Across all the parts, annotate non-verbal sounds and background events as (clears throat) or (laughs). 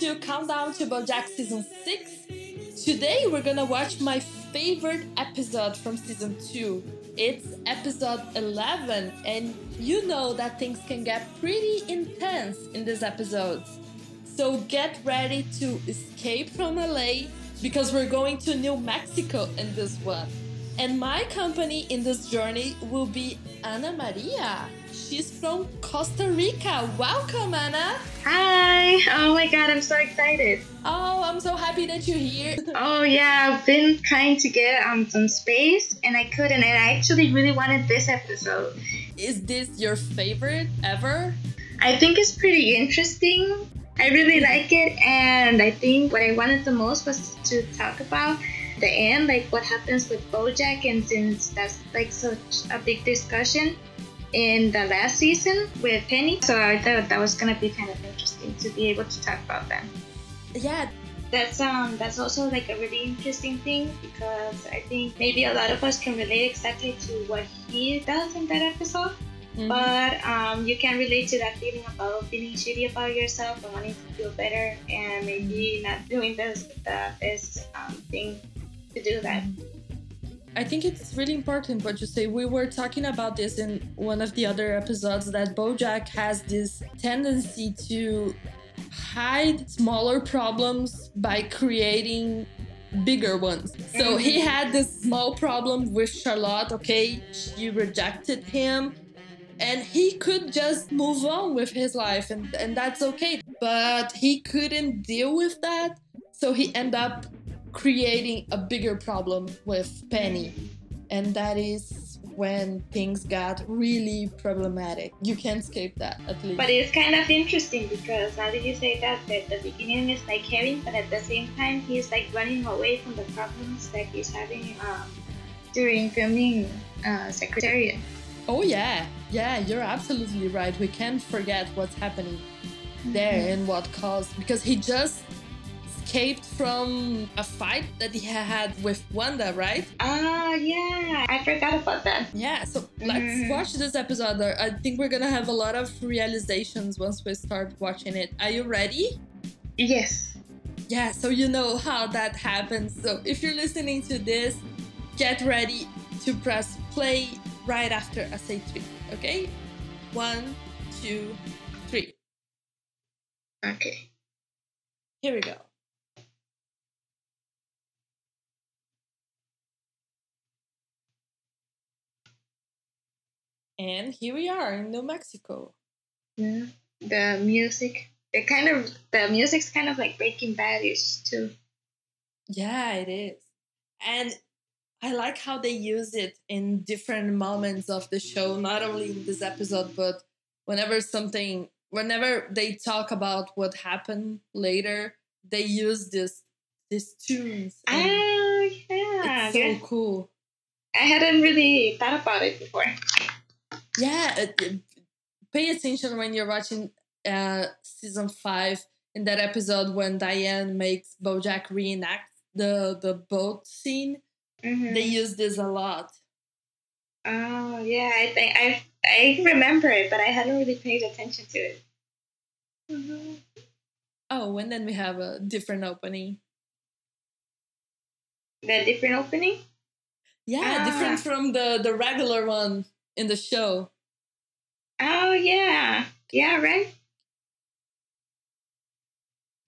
to Countdown to Bojack Season 6. Today we're gonna watch my favorite episode from Season 2. It's episode 11, and you know that things can get pretty intense in these episodes. So get ready to escape from LA because we're going to New Mexico in this one. And my company in this journey will be Ana Maria. She's from Costa Rica. Welcome, Anna. Hi. Oh my god, I'm so excited. Oh, I'm so happy that you're here. (laughs) Oh yeah, I've been trying to get um some space and I couldn't and I actually really wanted this episode. Is this your favorite ever? I think it's pretty interesting. I really like it and I think what I wanted the most was to talk about the end, like what happens with Bojack and since that's like such a big discussion in the last season with Penny. So I thought that was gonna be kind of interesting to be able to talk about that. Yeah. That's um that's also like a really interesting thing because I think maybe a lot of us can relate exactly to what he does in that episode. Mm-hmm. But um, you can relate to that feeling about feeling shitty about yourself and wanting to feel better and maybe not doing this the best um, thing to do that. I think it's really important what you say. We were talking about this in one of the other episodes that Bojack has this tendency to hide smaller problems by creating bigger ones. So he mm-hmm. had this small problem with Charlotte, okay? She rejected him and he could just move on with his life and, and that's okay. But he couldn't deal with that. So he ended up creating a bigger problem with Penny. And that is when things got really problematic. You can't escape that, at least. But it's kind of interesting because now that you say that, at the beginning is like Kevin, but at the same time, he's like running away from the problems that he's having um, during filming uh, Secretariat. Oh, yeah. Yeah, you're absolutely right. We can't forget what's happening there mm-hmm. and what caused because he just escaped from a fight that he had with Wanda, right? Ah, uh, yeah. I forgot about that. Yeah, so mm. let's mm-hmm. watch this episode. I think we're gonna have a lot of realizations once we start watching it. Are you ready? Yes. Yeah, so you know how that happens. So if you're listening to this, get ready to press play right after I say three, okay? One, two, three. Okay. Here we go. And here we are in New Mexico. Yeah, the music, the kind of the music's kind of like Breaking Badish too. Yeah, it is, and I like how they use it in different moments of the show, not only in this episode, but whenever something, whenever they talk about what happened later, they use this these tunes. Oh yeah, it's so yeah. cool. I hadn't really thought about it before yeah pay attention when you're watching uh season five in that episode when diane makes bojack reenact the the boat scene mm-hmm. they use this a lot oh yeah i think i i remember it but i hadn't really paid attention to it mm-hmm. oh and then we have a different opening the different opening yeah ah. different from the the regular one in the show. Oh yeah, yeah, right.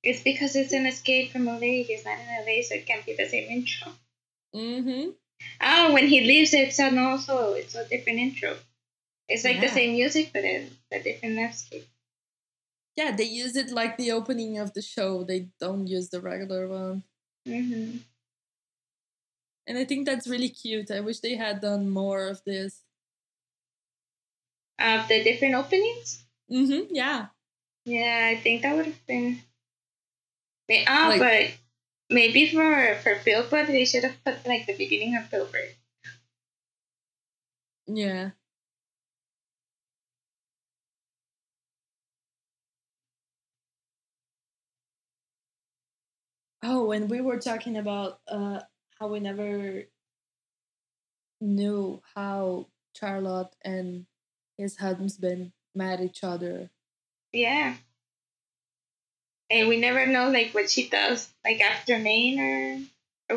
It's because it's an escape from LA. He's not in LA, so it can't be the same intro. Mm-hmm. Oh, when he leaves, it's an also it's a different intro. It's like yeah. the same music, but a, a different landscape. Yeah, they use it like the opening of the show. They don't use the regular one. Mm-hmm. And I think that's really cute. I wish they had done more of this of the different openings. Mm-hmm. Yeah. Yeah, I think that would have been. Oh, like, but maybe for for Billboard they should have put like the beginning of Billboard. Yeah. Oh, and we were talking about uh, how we never knew how Charlotte and his husband met each other. Yeah. and we never know like what she does like after Maine or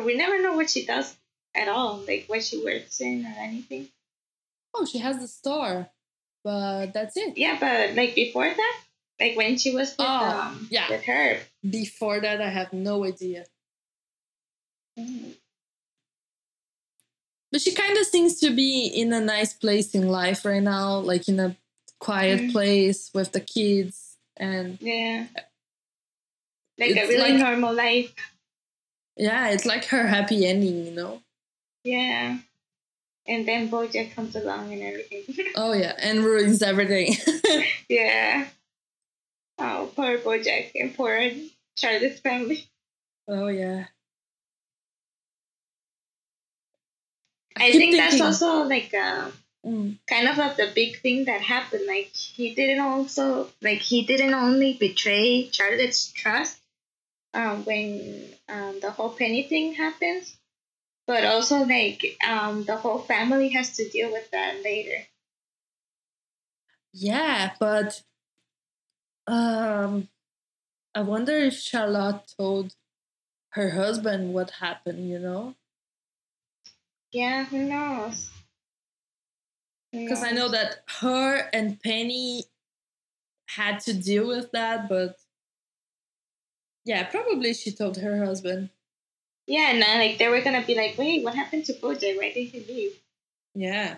or we never know what she does at all, like what she works in or anything. Oh, she has the store, but that's it. Yeah, but like before that, like when she was with, Oh, um, yeah. with her. Before that, I have no idea. Mhm. But she kind of seems to be in a nice place in life right now, like in a quiet Mhm. place with the kids. And Yeah. Like a really like- normal life. yeah, it's like her happy ending, you know? Yeah. And then Bojack comes along and everything. (laughs) Oh, yeah, and ruins everything. (laughs) yeah. Oh, poor Bojack and poor Charlotte's family. oh, yeah. I think that's thinking- also like um Mm, kind of like the big thing that happened. Like he didn't also like he didn't only betray Charlotte's trust um, when um, the whole Penny thing happens, but also like um, the whole family has to deal with that later. yeah, but um, I wonder if Charlotte told her husband what happened, you know? Yeah, who knows? Because I know that her and Penny had to deal with that, but yeah, probably she told her husband. Yeah, and then, like they were gonna be like, wait, what happened to Bojack? Why did he leave? Yeah.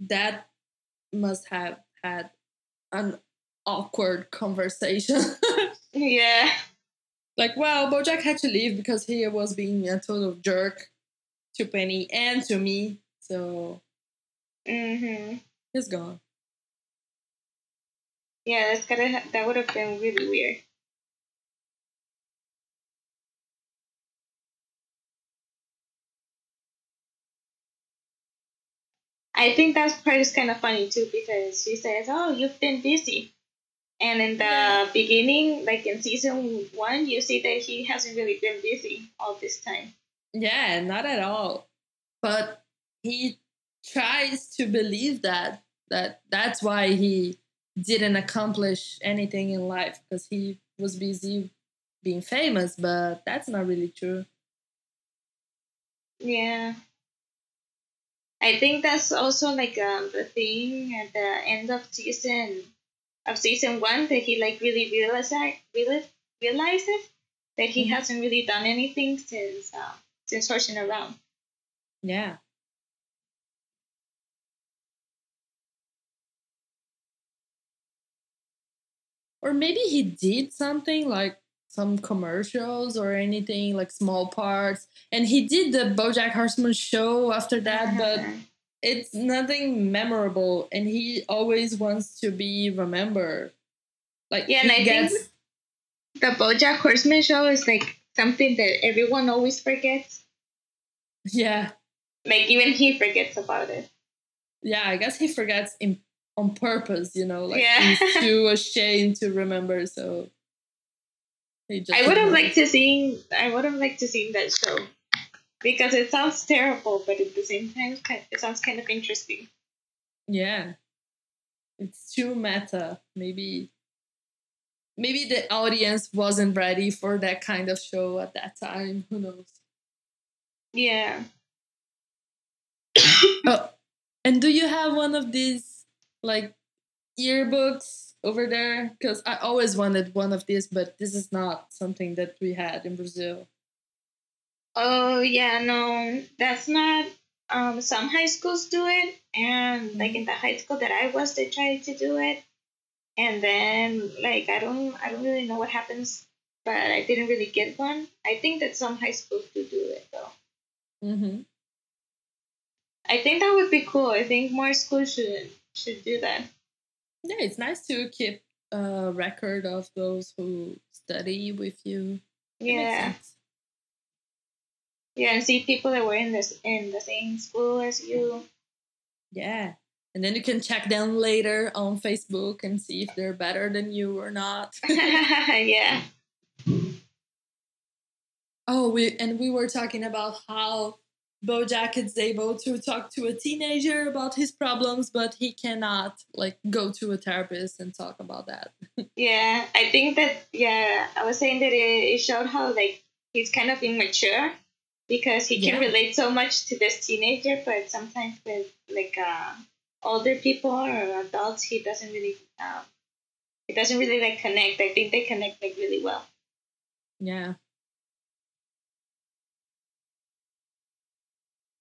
That must have had an awkward conversation. (laughs) Yeah. Like, well, Bojack had to leave because he was being a total jerk to Penny and to me. So mm-hmm. he's gone. Yeah, that's gotta ha- that would have been really weird. I think that part is kind of funny too because she says, "Oh, you've been busy," and in the Yeah. beginning, like in season one, you see that he hasn't really been busy all this time. Yeah, not at all. But he tries to believe that that that's why he didn't accomplish anything in life because he was busy being famous, but that's not really true. Yeah. I think that's also like um, the thing at the end of season of season one that he like really realizes reali- realizes that he Mhm. hasn't really done anything since uh, since horsing around. Yeah. Or maybe he did something like some commercials or anything like small parts and he did the bojack horseman show after that but (laughs) it's nothing memorable and he always wants to be remembered like Yeah, and I think- the BoJack Horseman show is like something that everyone always forgets. yeah Like even he forgets about it. yeah i guess he forgets in, on purpose you know like Yeah. he's (laughs) too ashamed to remember so he just I would have liked to see. I would have liked to see that show because it sounds terrible, but at the same time, it sounds kind of interesting. Yeah. It's too meta. Maybe maybe the audience wasn't ready for that kind of show at that time. Who knows? Yeah. (coughs) Oh, and do you have one of these like yearbooks over there? Because I always wanted one of these, but this is not something that we had in Brazil. Oh yeah, no, that's not. Um, some high schools do it, and like in the high school that I was, they tried to do it, and then like I don't, I don't really know what happens, but I didn't really get one. I think that some high schools do do it though. Mm-hmm. I think that would be cool. I think more schools should should do that. Yeah, it's nice to keep a record of those who study with you. Makes Yeah. Yeah, and see people that were in this in the same school as you. Yeah. And then you can check them later on Facebook and see if they're better than you or not. (laughs) yeah. oh, we and we were talking about how Bojack is able to talk to a teenager about his problems, but he cannot like go to a therapist and talk about that. (laughs) yeah, I think that yeah, I was saying that it, it showed how like he's kind of immature because he can yeah. relate so much to this teenager, but sometimes with like uh, older people or adults, he doesn't really um, he doesn't really like connect. I think they connect like really well. Yeah.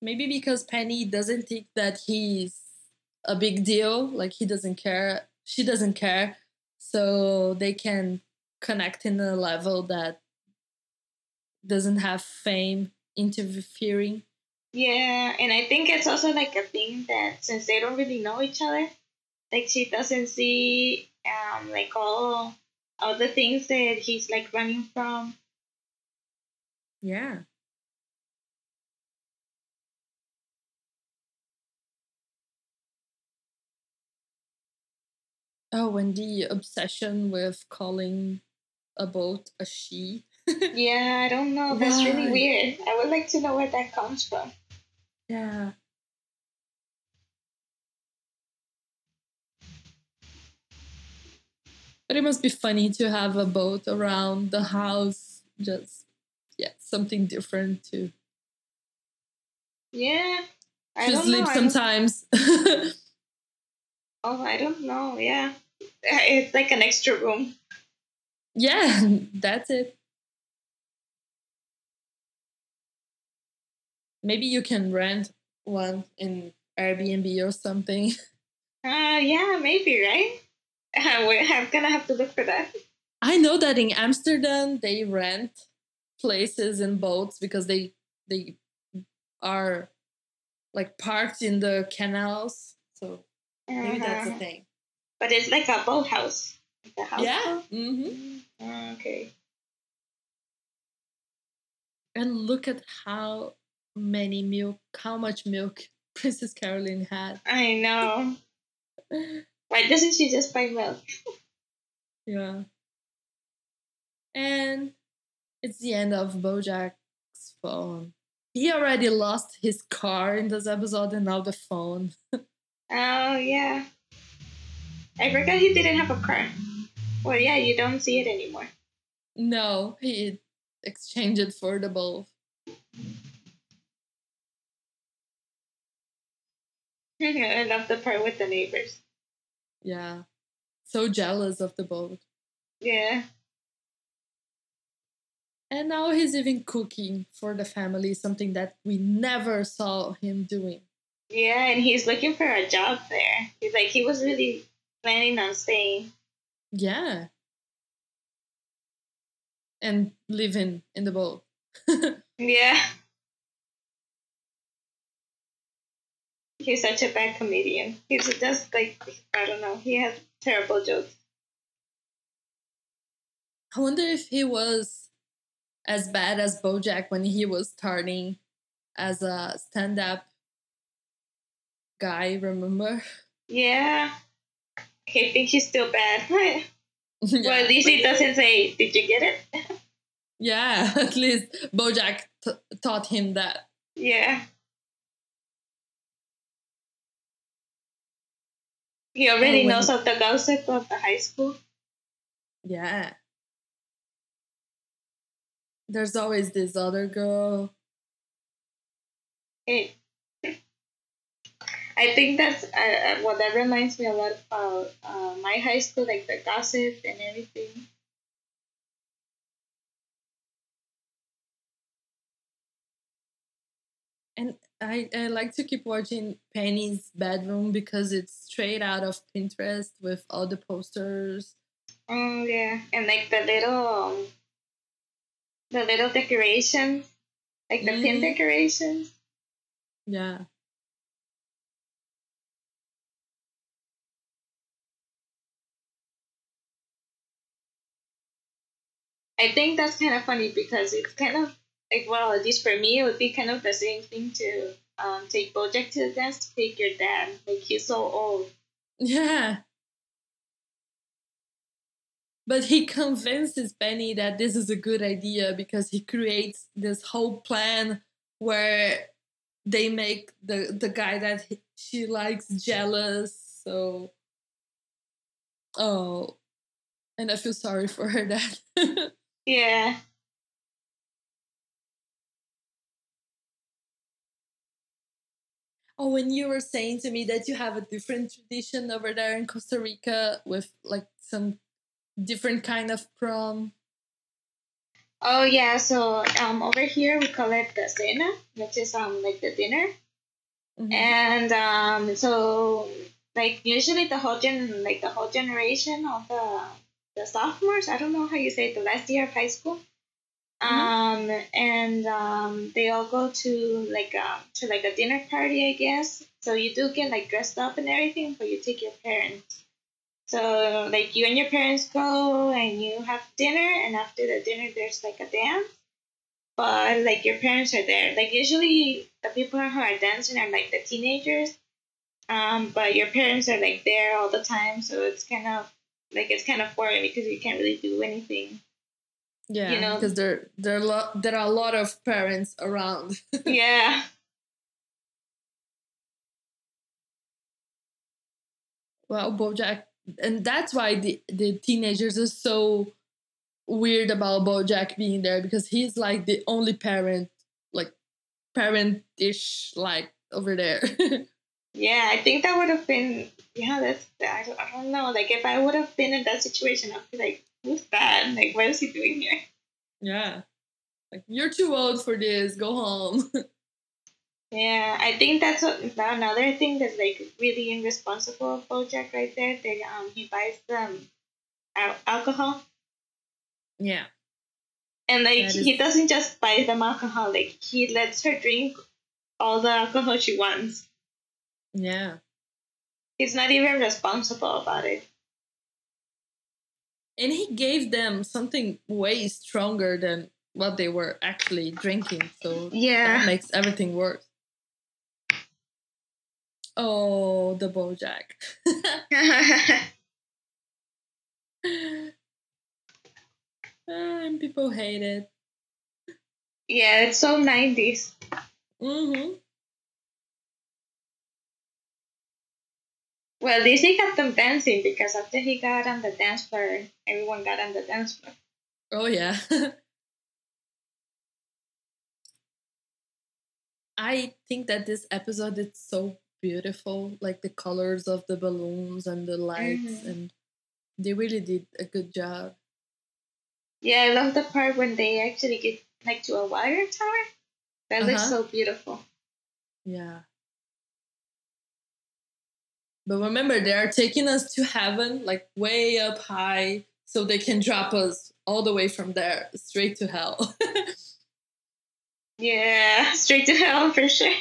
Maybe because Penny doesn't think that he's a big deal, like he doesn't care, she doesn't care, so they can connect in a level that doesn't have fame interfering. Yeah, and I think it's also like a thing that since they don't really know each other, like she doesn't see um like all all the things that he's like running from. Yeah. Oh, and the obsession with calling a boat a she. (laughs) yeah, I don't know. That's really weird. I would like to know where that comes from. Yeah. But it must be funny to have a boat around the house. Just, yeah, something different to. Yeah. I just live sometimes. (laughs) oh, I don't know. Yeah. (laughs) It's like an extra room. Yeah, that's it. Maybe you can rent one in Airbnb or something. (laughs) Uh, yeah, maybe, right? (laughs) I'm gonna have to look for that. I know that in Amsterdam they rent places and boats because they they are like parked in the canals. So maybe uh-huh. that's a thing. But it's like a boathouse. Like a yeah. Mm-hmm. Mm, okay. And look at how many milk, how much milk (laughs) Princess Carolyn had. I know. (laughs) Why doesn't she just buy milk? yeah. And it's the end of Bojack's phone. He already lost his car in this episode and now the phone. (laughs) oh, yeah. I forgot he didn't have a car. Well, yeah, you don't see it anymore. No, he exchanged it for the both. (laughs) I love the part with the neighbors. Yeah. So jealous of the boat. Yeah. And now he's even cooking for the family, something that we never saw him doing. Yeah, and he's looking for a job there. He's like, he was really planning on staying. Yeah. And living in the boat. (laughs) yeah. He's such a bad comedian. He's just like I don't know. He has terrible jokes. I wonder if he was as bad as Bojack when he was starting as a stand-up guy. Remember? Yeah, I think he's still bad. (laughs) yeah, well, at least he doesn't say, "Did you get it?" (laughs) yeah, (laughs) at least Bojack t- taught him that. Yeah. He already oh, knows of the gossip of the high school. Yeah. There's always this other girl. Hey. I think that's uh, uh, well. That reminds me a lot about uh, my high school, like the gossip and everything. And I, I like to keep watching Penny's bedroom because it's straight out of Pinterest with all the posters. Oh yeah, and like the little, um, the little decorations, like the mm. pin mm-hmm. decorations. Yeah. I think that's kind of funny because it's kind of like well, at least for me, it would be kind of the same thing to um, take Bojack to the dance to take your dad. Like he's so old. Yeah. But he convinces Penny that this is a good idea because he creates this whole plan where they make the the guy that she likes jealous. So, oh, and I feel sorry for her dad. (laughs) yeah. Oh, when you were saying to me that you have a different tradition over there in Costa Rica with like some different kind of prom. Oh yeah, so um over here we call it the cena, which is um like the dinner. Mm-hmm. And um so like usually the whole gen like the whole generation of the the sophomores, I don't know how you say it, the last year of high school. Mm-hmm. Um and um they all go to like um to like a dinner party I guess. So you do get like dressed up and everything, but you take your parents. So like you and your parents go and you have dinner, and after the dinner there's like a dance. But like your parents are there. Like usually the people who are dancing are like the teenagers. Um, but your parents are like there all the time, so it's kind of like it's kind of boring because you can't really do anything. Yeah, you know, because there there are lo- there are a lot of parents around. (laughs) yeah. Well, BoJack and that's why the, the teenagers are so weird about Bojack being there because he's like the only parent, like parent-ish, like over there. (laughs) yeah, I think that would have been yeah. That's I don't, I don't know. Like if I would have been in that situation, I'd be like, who's that? Like what is he doing here? Yeah, like you're too old for this. Go home. (laughs) Yeah, I think that's what, another thing that's like really irresponsible of Bojack right there. That um he buys them al- alcohol. Yeah. And like is... he doesn't just buy them alcohol, like he lets her drink all the alcohol she wants. Yeah. He's not even responsible about it. And he gave them something way stronger than what they were actually drinking. So yeah, that makes everything worse. Oh, the Bojack. (laughs) and people hate it. Yeah, it's so 90s. Mm-hmm. Well, he got them dancing because after he got on the dance floor, everyone got on the dance floor. Oh, yeah. (laughs) I think that this episode is so beautiful, like the colors of the balloons and the lights, mm-hmm. and they really did a good job. Yeah, I love the part when they actually get like to a water tower. That uh-huh. looks so beautiful. Yeah. But remember, they are taking us to heaven, like way up high, so they can drop us all the way from there straight to hell. (laughs) yeah, straight to hell for sure.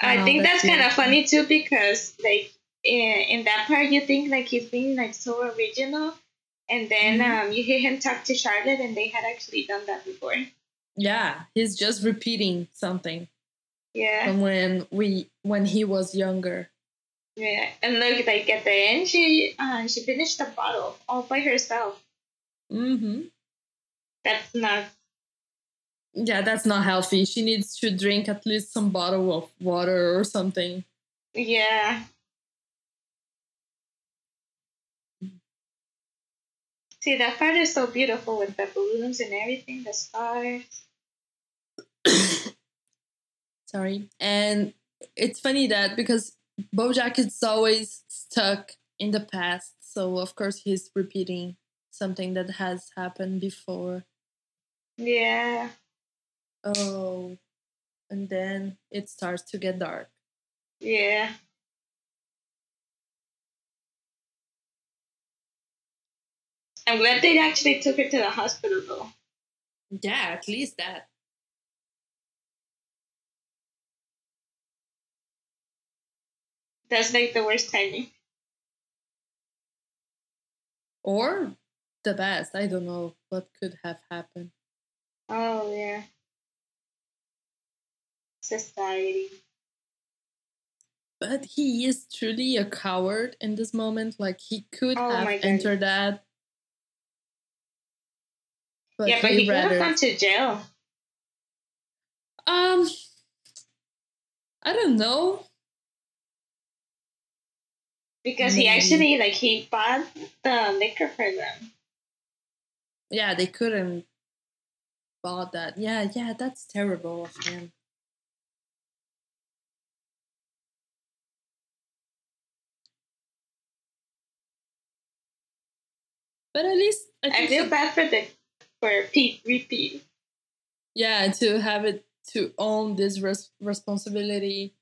I think that's, that's kind of funny too because like in, in that part you think like he's being like so original and then mm-hmm. um, you hear him talk to Charlotte and they had actually done that before. Yeah, he's just repeating something. Yeah. From when we when he was younger. Yeah, and look, like at the end, she uh, she finished the bottle all by herself. Mm-hmm. That's not yeah, that's not healthy. She needs to drink at least some bottle of water or something. Yeah. See, that part is so beautiful with the balloons and everything, the stars. Sorry. And it's funny that because Bojack is always stuck in the past, so of course he's repeating something that has happened before. Yeah. Oh, and then it starts to get dark. Yeah. I'm glad they actually took her to the hospital though. Yeah, at least that. That's like the worst timing. Or the best. I don't know what could have happened. Oh, yeah society. But he is truly a coward in this moment. Like he could oh have entered that. But yeah, but he, he could have gone to jail. Um, I don't know. Because he actually like he bought the liquor for them. Yeah, they couldn't bought that. Yeah, yeah, that's terrible of him. But at least I, I feel bad for the for Pete repeat. Yeah, to have it to own this res- responsibility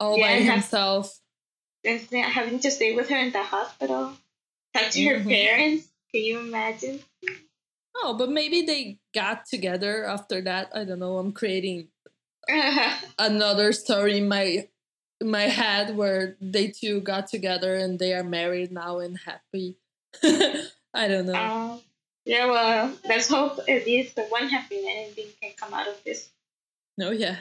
all yeah, by himself. And having to stay with her in the hospital, talk to mm-hmm. her parents. Can you imagine? Oh, but maybe they got together after that. I don't know. I'm creating (laughs) another story in my in my head where they two got together and they are married now and happy. (laughs) I don't know. Uh, yeah, well, let's hope at least the one happy ending can come out of this. No, oh, yeah.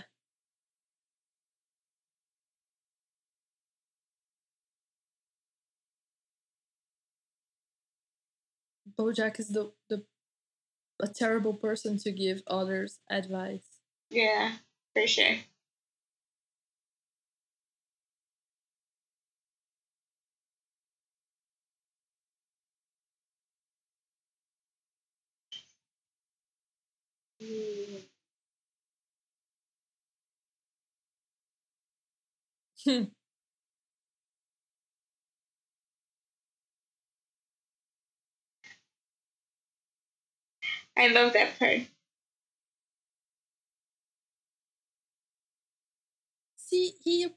Bojack is the, the a terrible person to give others advice. Yeah, for sure. Hmm. I love that part. See, he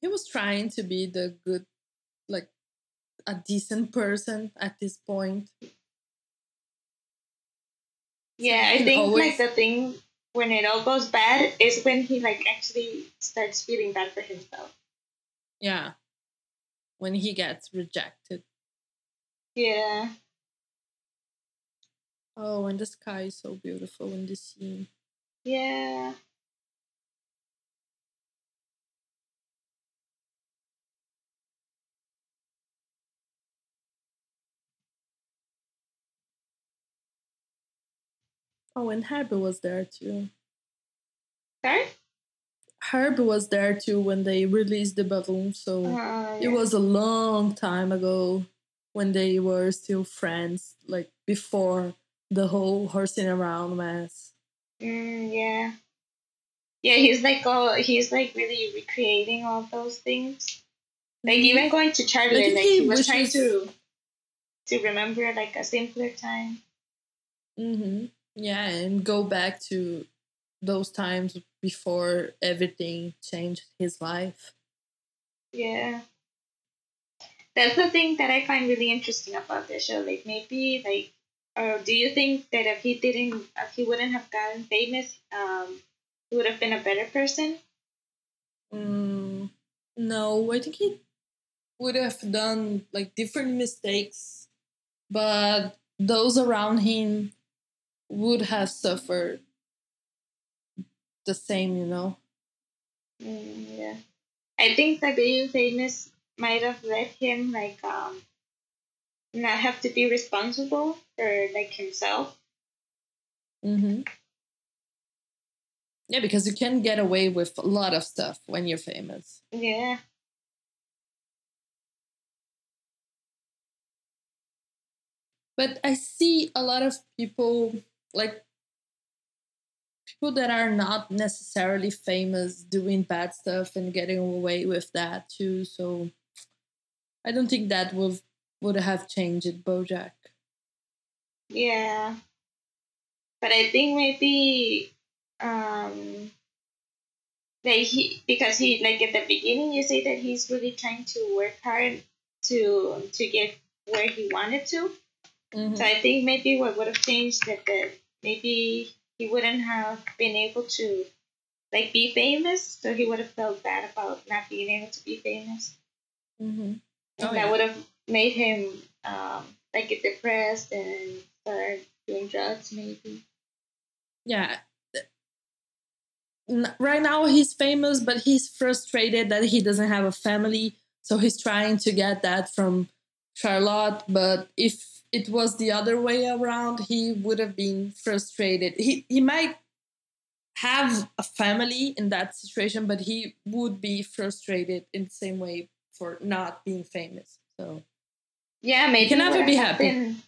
he was trying to be the good, like a decent person at this point. Yeah, I think always... like the thing when it all goes bad is when he like actually starts feeling bad for himself. Yeah. When he gets rejected. Yeah. Oh, and the sky is so beautiful in this scene. Yeah. Oh, and Herb was there too. Sorry? Herb was there too when they released the balloon, so uh, yeah. it was a long time ago when they were still friends, like before the whole horsing around mess. Mm, yeah. Yeah, he's like all he's like really recreating all those things. Like mm-hmm. even going to Charlie, like he, he was trying to to remember like a simpler time. Mm-hmm. Yeah, and go back to those times before everything changed his life. Yeah. That's the thing that I find really interesting about the show. Like maybe like or do you think that if he didn't, if he wouldn't have gotten famous, um, he would have been a better person? Mm, no, I think he would have done like different mistakes, but those around him would have suffered the same, you know. Mm, yeah, I think that being famous might have led him like um not have to be responsible for like himself. Mm-hmm. Yeah, because you can get away with a lot of stuff when you're famous. Yeah. But I see a lot of people like people that are not necessarily famous doing bad stuff and getting away with that too. So I don't think that will would have changed Bojack. Yeah. But I think maybe um that he because he like at the beginning you say that he's really trying to work hard to to get where he wanted to. Mm-hmm. So I think maybe what would have changed that that maybe he wouldn't have been able to like be famous, so he would have felt bad about not being able to be famous. Mm-hmm. Oh, and that yeah. would have made him um, like get depressed and start doing drugs, maybe. Yeah. Right now he's famous, but he's frustrated that he doesn't have a family. So he's trying to get that from Charlotte. But if it was the other way around, he would have been frustrated. He he might have a family in that situation, but he would be frustrated in the same way for not being famous. So yeah, maybe you can never be happy. Been,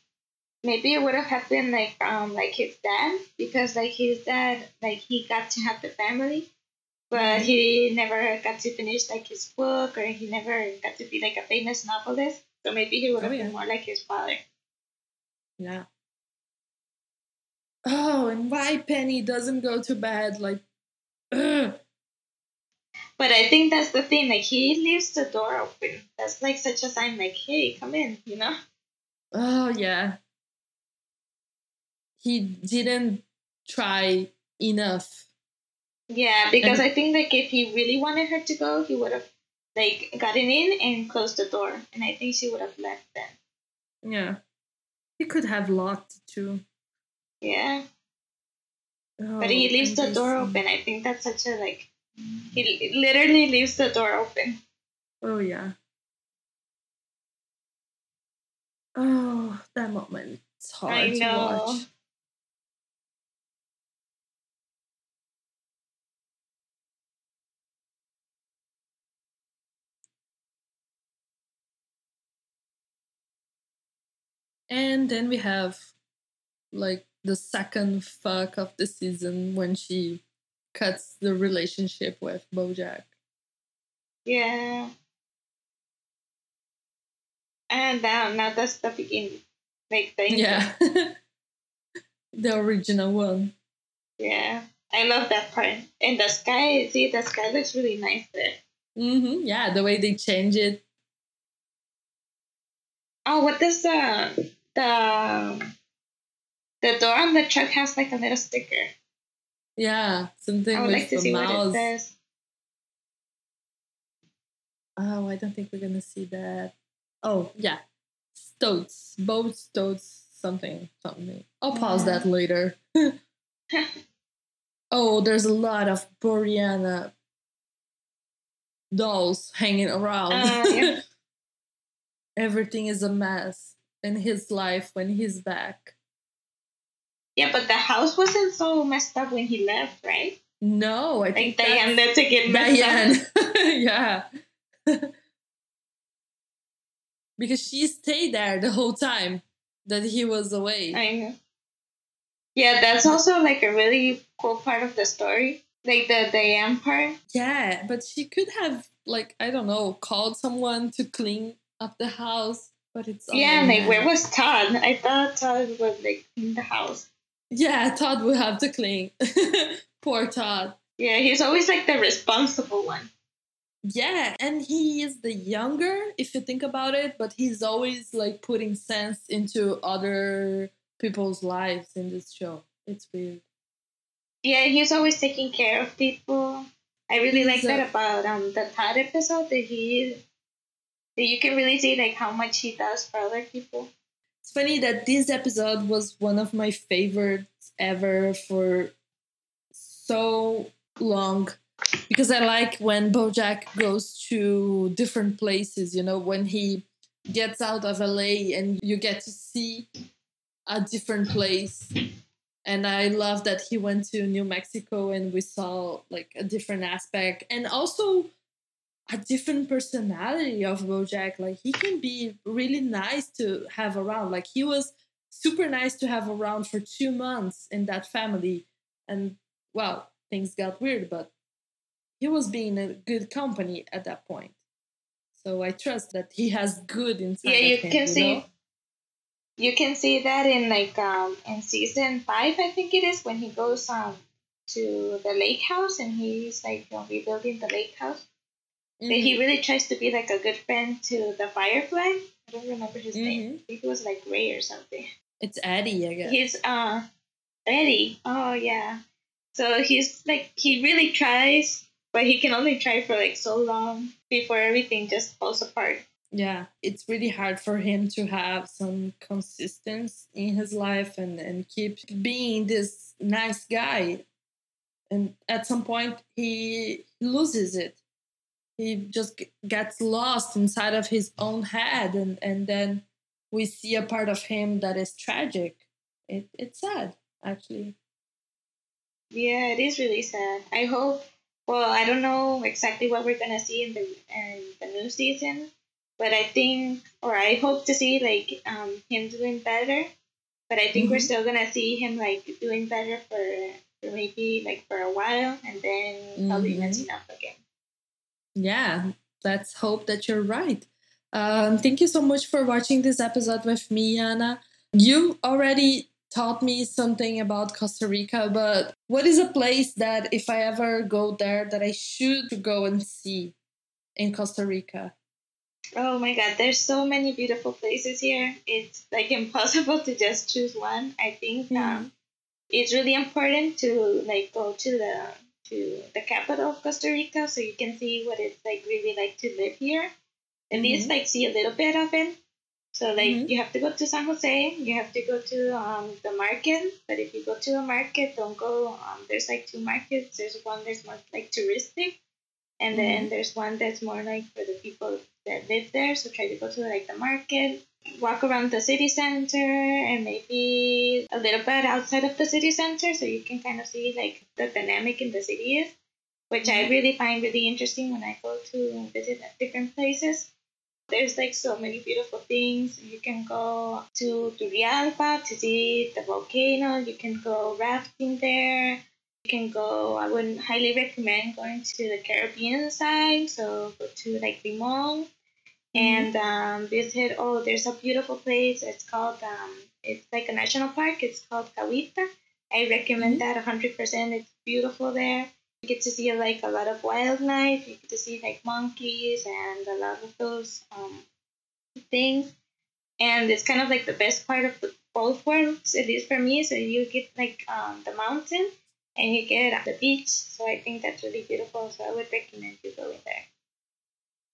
maybe it would have been like um like his dad because like his dad like he got to have the family, but mm-hmm. he never got to finish like his book or he never got to be like a famous novelist. So maybe he would have oh, yeah. been more like his father. Yeah. Oh, and why Penny doesn't go to bed like ugh. (clears throat) But I think that's the thing, like he leaves the door open. That's like such a sign like, hey, come in, you know? Oh yeah. He didn't try enough. Yeah, because and, I think like if he really wanted her to go, he would have like gotten in and closed the door. And I think she would have left then. Yeah. He could have locked too. Yeah. Oh, but he leaves the door open. I think that's such a like he literally leaves the door open. Oh yeah. Oh, that moment. It's hard I know. to watch. And then we have like the second fuck of the season when she cuts the relationship with Bojack. Yeah. And now, now that's the beginning. Like the yeah, (laughs) the original one. Yeah, I love that part. And the sky, see, the sky looks really nice there. Mm-hmm. Yeah, the way they change it. Oh, what does the the the door on the truck has like a little sticker? Yeah, something I would with like to see mouse. what it says. Oh, I don't think we're gonna see that. Oh, yeah. Stoats. Boat stoats something. Something. I'll pause yeah. that later. (laughs) (laughs) oh, there's a lot of Boreana dolls hanging around. Uh, yeah. (laughs) Everything is a mess in his life when he's back. Yeah, but the house wasn't so messed up when he left, right? No, I like think Diane let to get messed Diane. up. (laughs) yeah. (laughs) because she stayed there the whole time that he was away. I know. Yeah, that's also like a really cool part of the story. Like the Diane part. Yeah, but she could have like I don't know, called someone to clean up the house, but it's Yeah, like where was Todd? I thought Todd would like clean the house. Yeah, Todd will have to clean. (laughs) Poor Todd. Yeah, he's always like the responsible one. Yeah, and he is the younger, if you think about it, but he's always like putting sense into other people's lives in this show. It's weird. Yeah, he's always taking care of people. I really like that about um the Todd episode that he that you can really see like how much he does for other people. It's funny that this episode was one of my favorites ever for so long because I like when Bojack goes to different places, you know, when he gets out of LA and you get to see a different place. And I love that he went to New Mexico and we saw like a different aspect and also a different personality of Bojack. Like he can be really nice to have around. Like he was super nice to have around for two months in that family. And well, things got weird, but he was being a good company at that point. So I trust that he has good inside. Yeah, you him, can you see. Know? You can see that in like um in season five, I think it is, when he goes um to the lake house and he's like you know, rebuilding the lake house. Mm-hmm. he really tries to be like a good friend to the Firefly. I don't remember his mm-hmm. name. I think it was like Ray or something. It's Eddie, I guess. He's uh Eddie. Oh yeah. So he's like he really tries but he can only try for like so long before everything just falls apart. Yeah, it's really hard for him to have some consistency in his life and, and keep being this nice guy. And at some point, he loses it. He just gets lost inside of his own head, and, and then we see a part of him that is tragic. It, it's sad, actually. Yeah, it is really sad. I hope. Well, I don't know exactly what we're gonna see in the in the new season, but I think, or I hope to see like um, him doing better. But I think mm-hmm. we're still gonna see him like doing better for, for maybe like for a while, and then mm-hmm. probably messing up again. Yeah, let's hope that you're right. Um, thank you so much for watching this episode with me, Ana. You already taught me something about Costa Rica, but what is a place that if I ever go there that I should go and see in Costa Rica? Oh my god, there's so many beautiful places here. It's like (laughs) impossible to just choose one. I think mm. um, it's really important to like go to the to the capital of Costa Rica so you can see what it's like really like to live here. At mm-hmm. least like see a little bit of it. So like mm-hmm. you have to go to San Jose, you have to go to um, the market. But if you go to a market, don't go. Um, there's like two markets. There's one that's more like touristic, and mm-hmm. then there's one that's more like for the people that live there. So try to go to like the market, walk around the city center, and maybe a little bit outside of the city center, so you can kind of see like the dynamic in the city is, which I mm-hmm. really find really interesting when I go to visit different places there's like so many beautiful things. You can go to Turrialba to see the volcano. You can go rafting there. You can go. I would highly recommend going to the Caribbean side. So go to like Limon. And um, visit. Oh, there's a beautiful place. It's called. Um, it's like a national park. It's called Cahuita. I recommend mm-hmm. that 100%. It's beautiful there. You get to see like a lot of wildlife. You get to see like monkeys and a lot of those um, things. And it's kind of like the best part of the, both worlds, at least for me. So you get like um, the mountain and you get the beach. So I think that's really beautiful. So I would recommend you going there.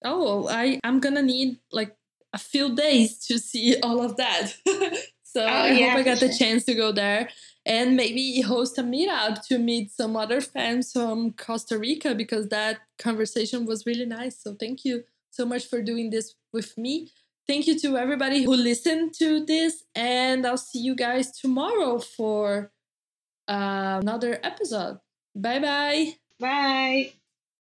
Oh, I I'm gonna need like a few days to see (laughs) all of that. (laughs) so oh, I yeah, hope I got sure. the chance to go there and maybe host a meetup to meet some other fans from Costa Rica because that conversation was really nice. So thank you so much for doing this with me. Thank you to everybody who listened to this, and I'll see you guys tomorrow for uh, another episode. Bye-bye. Bye.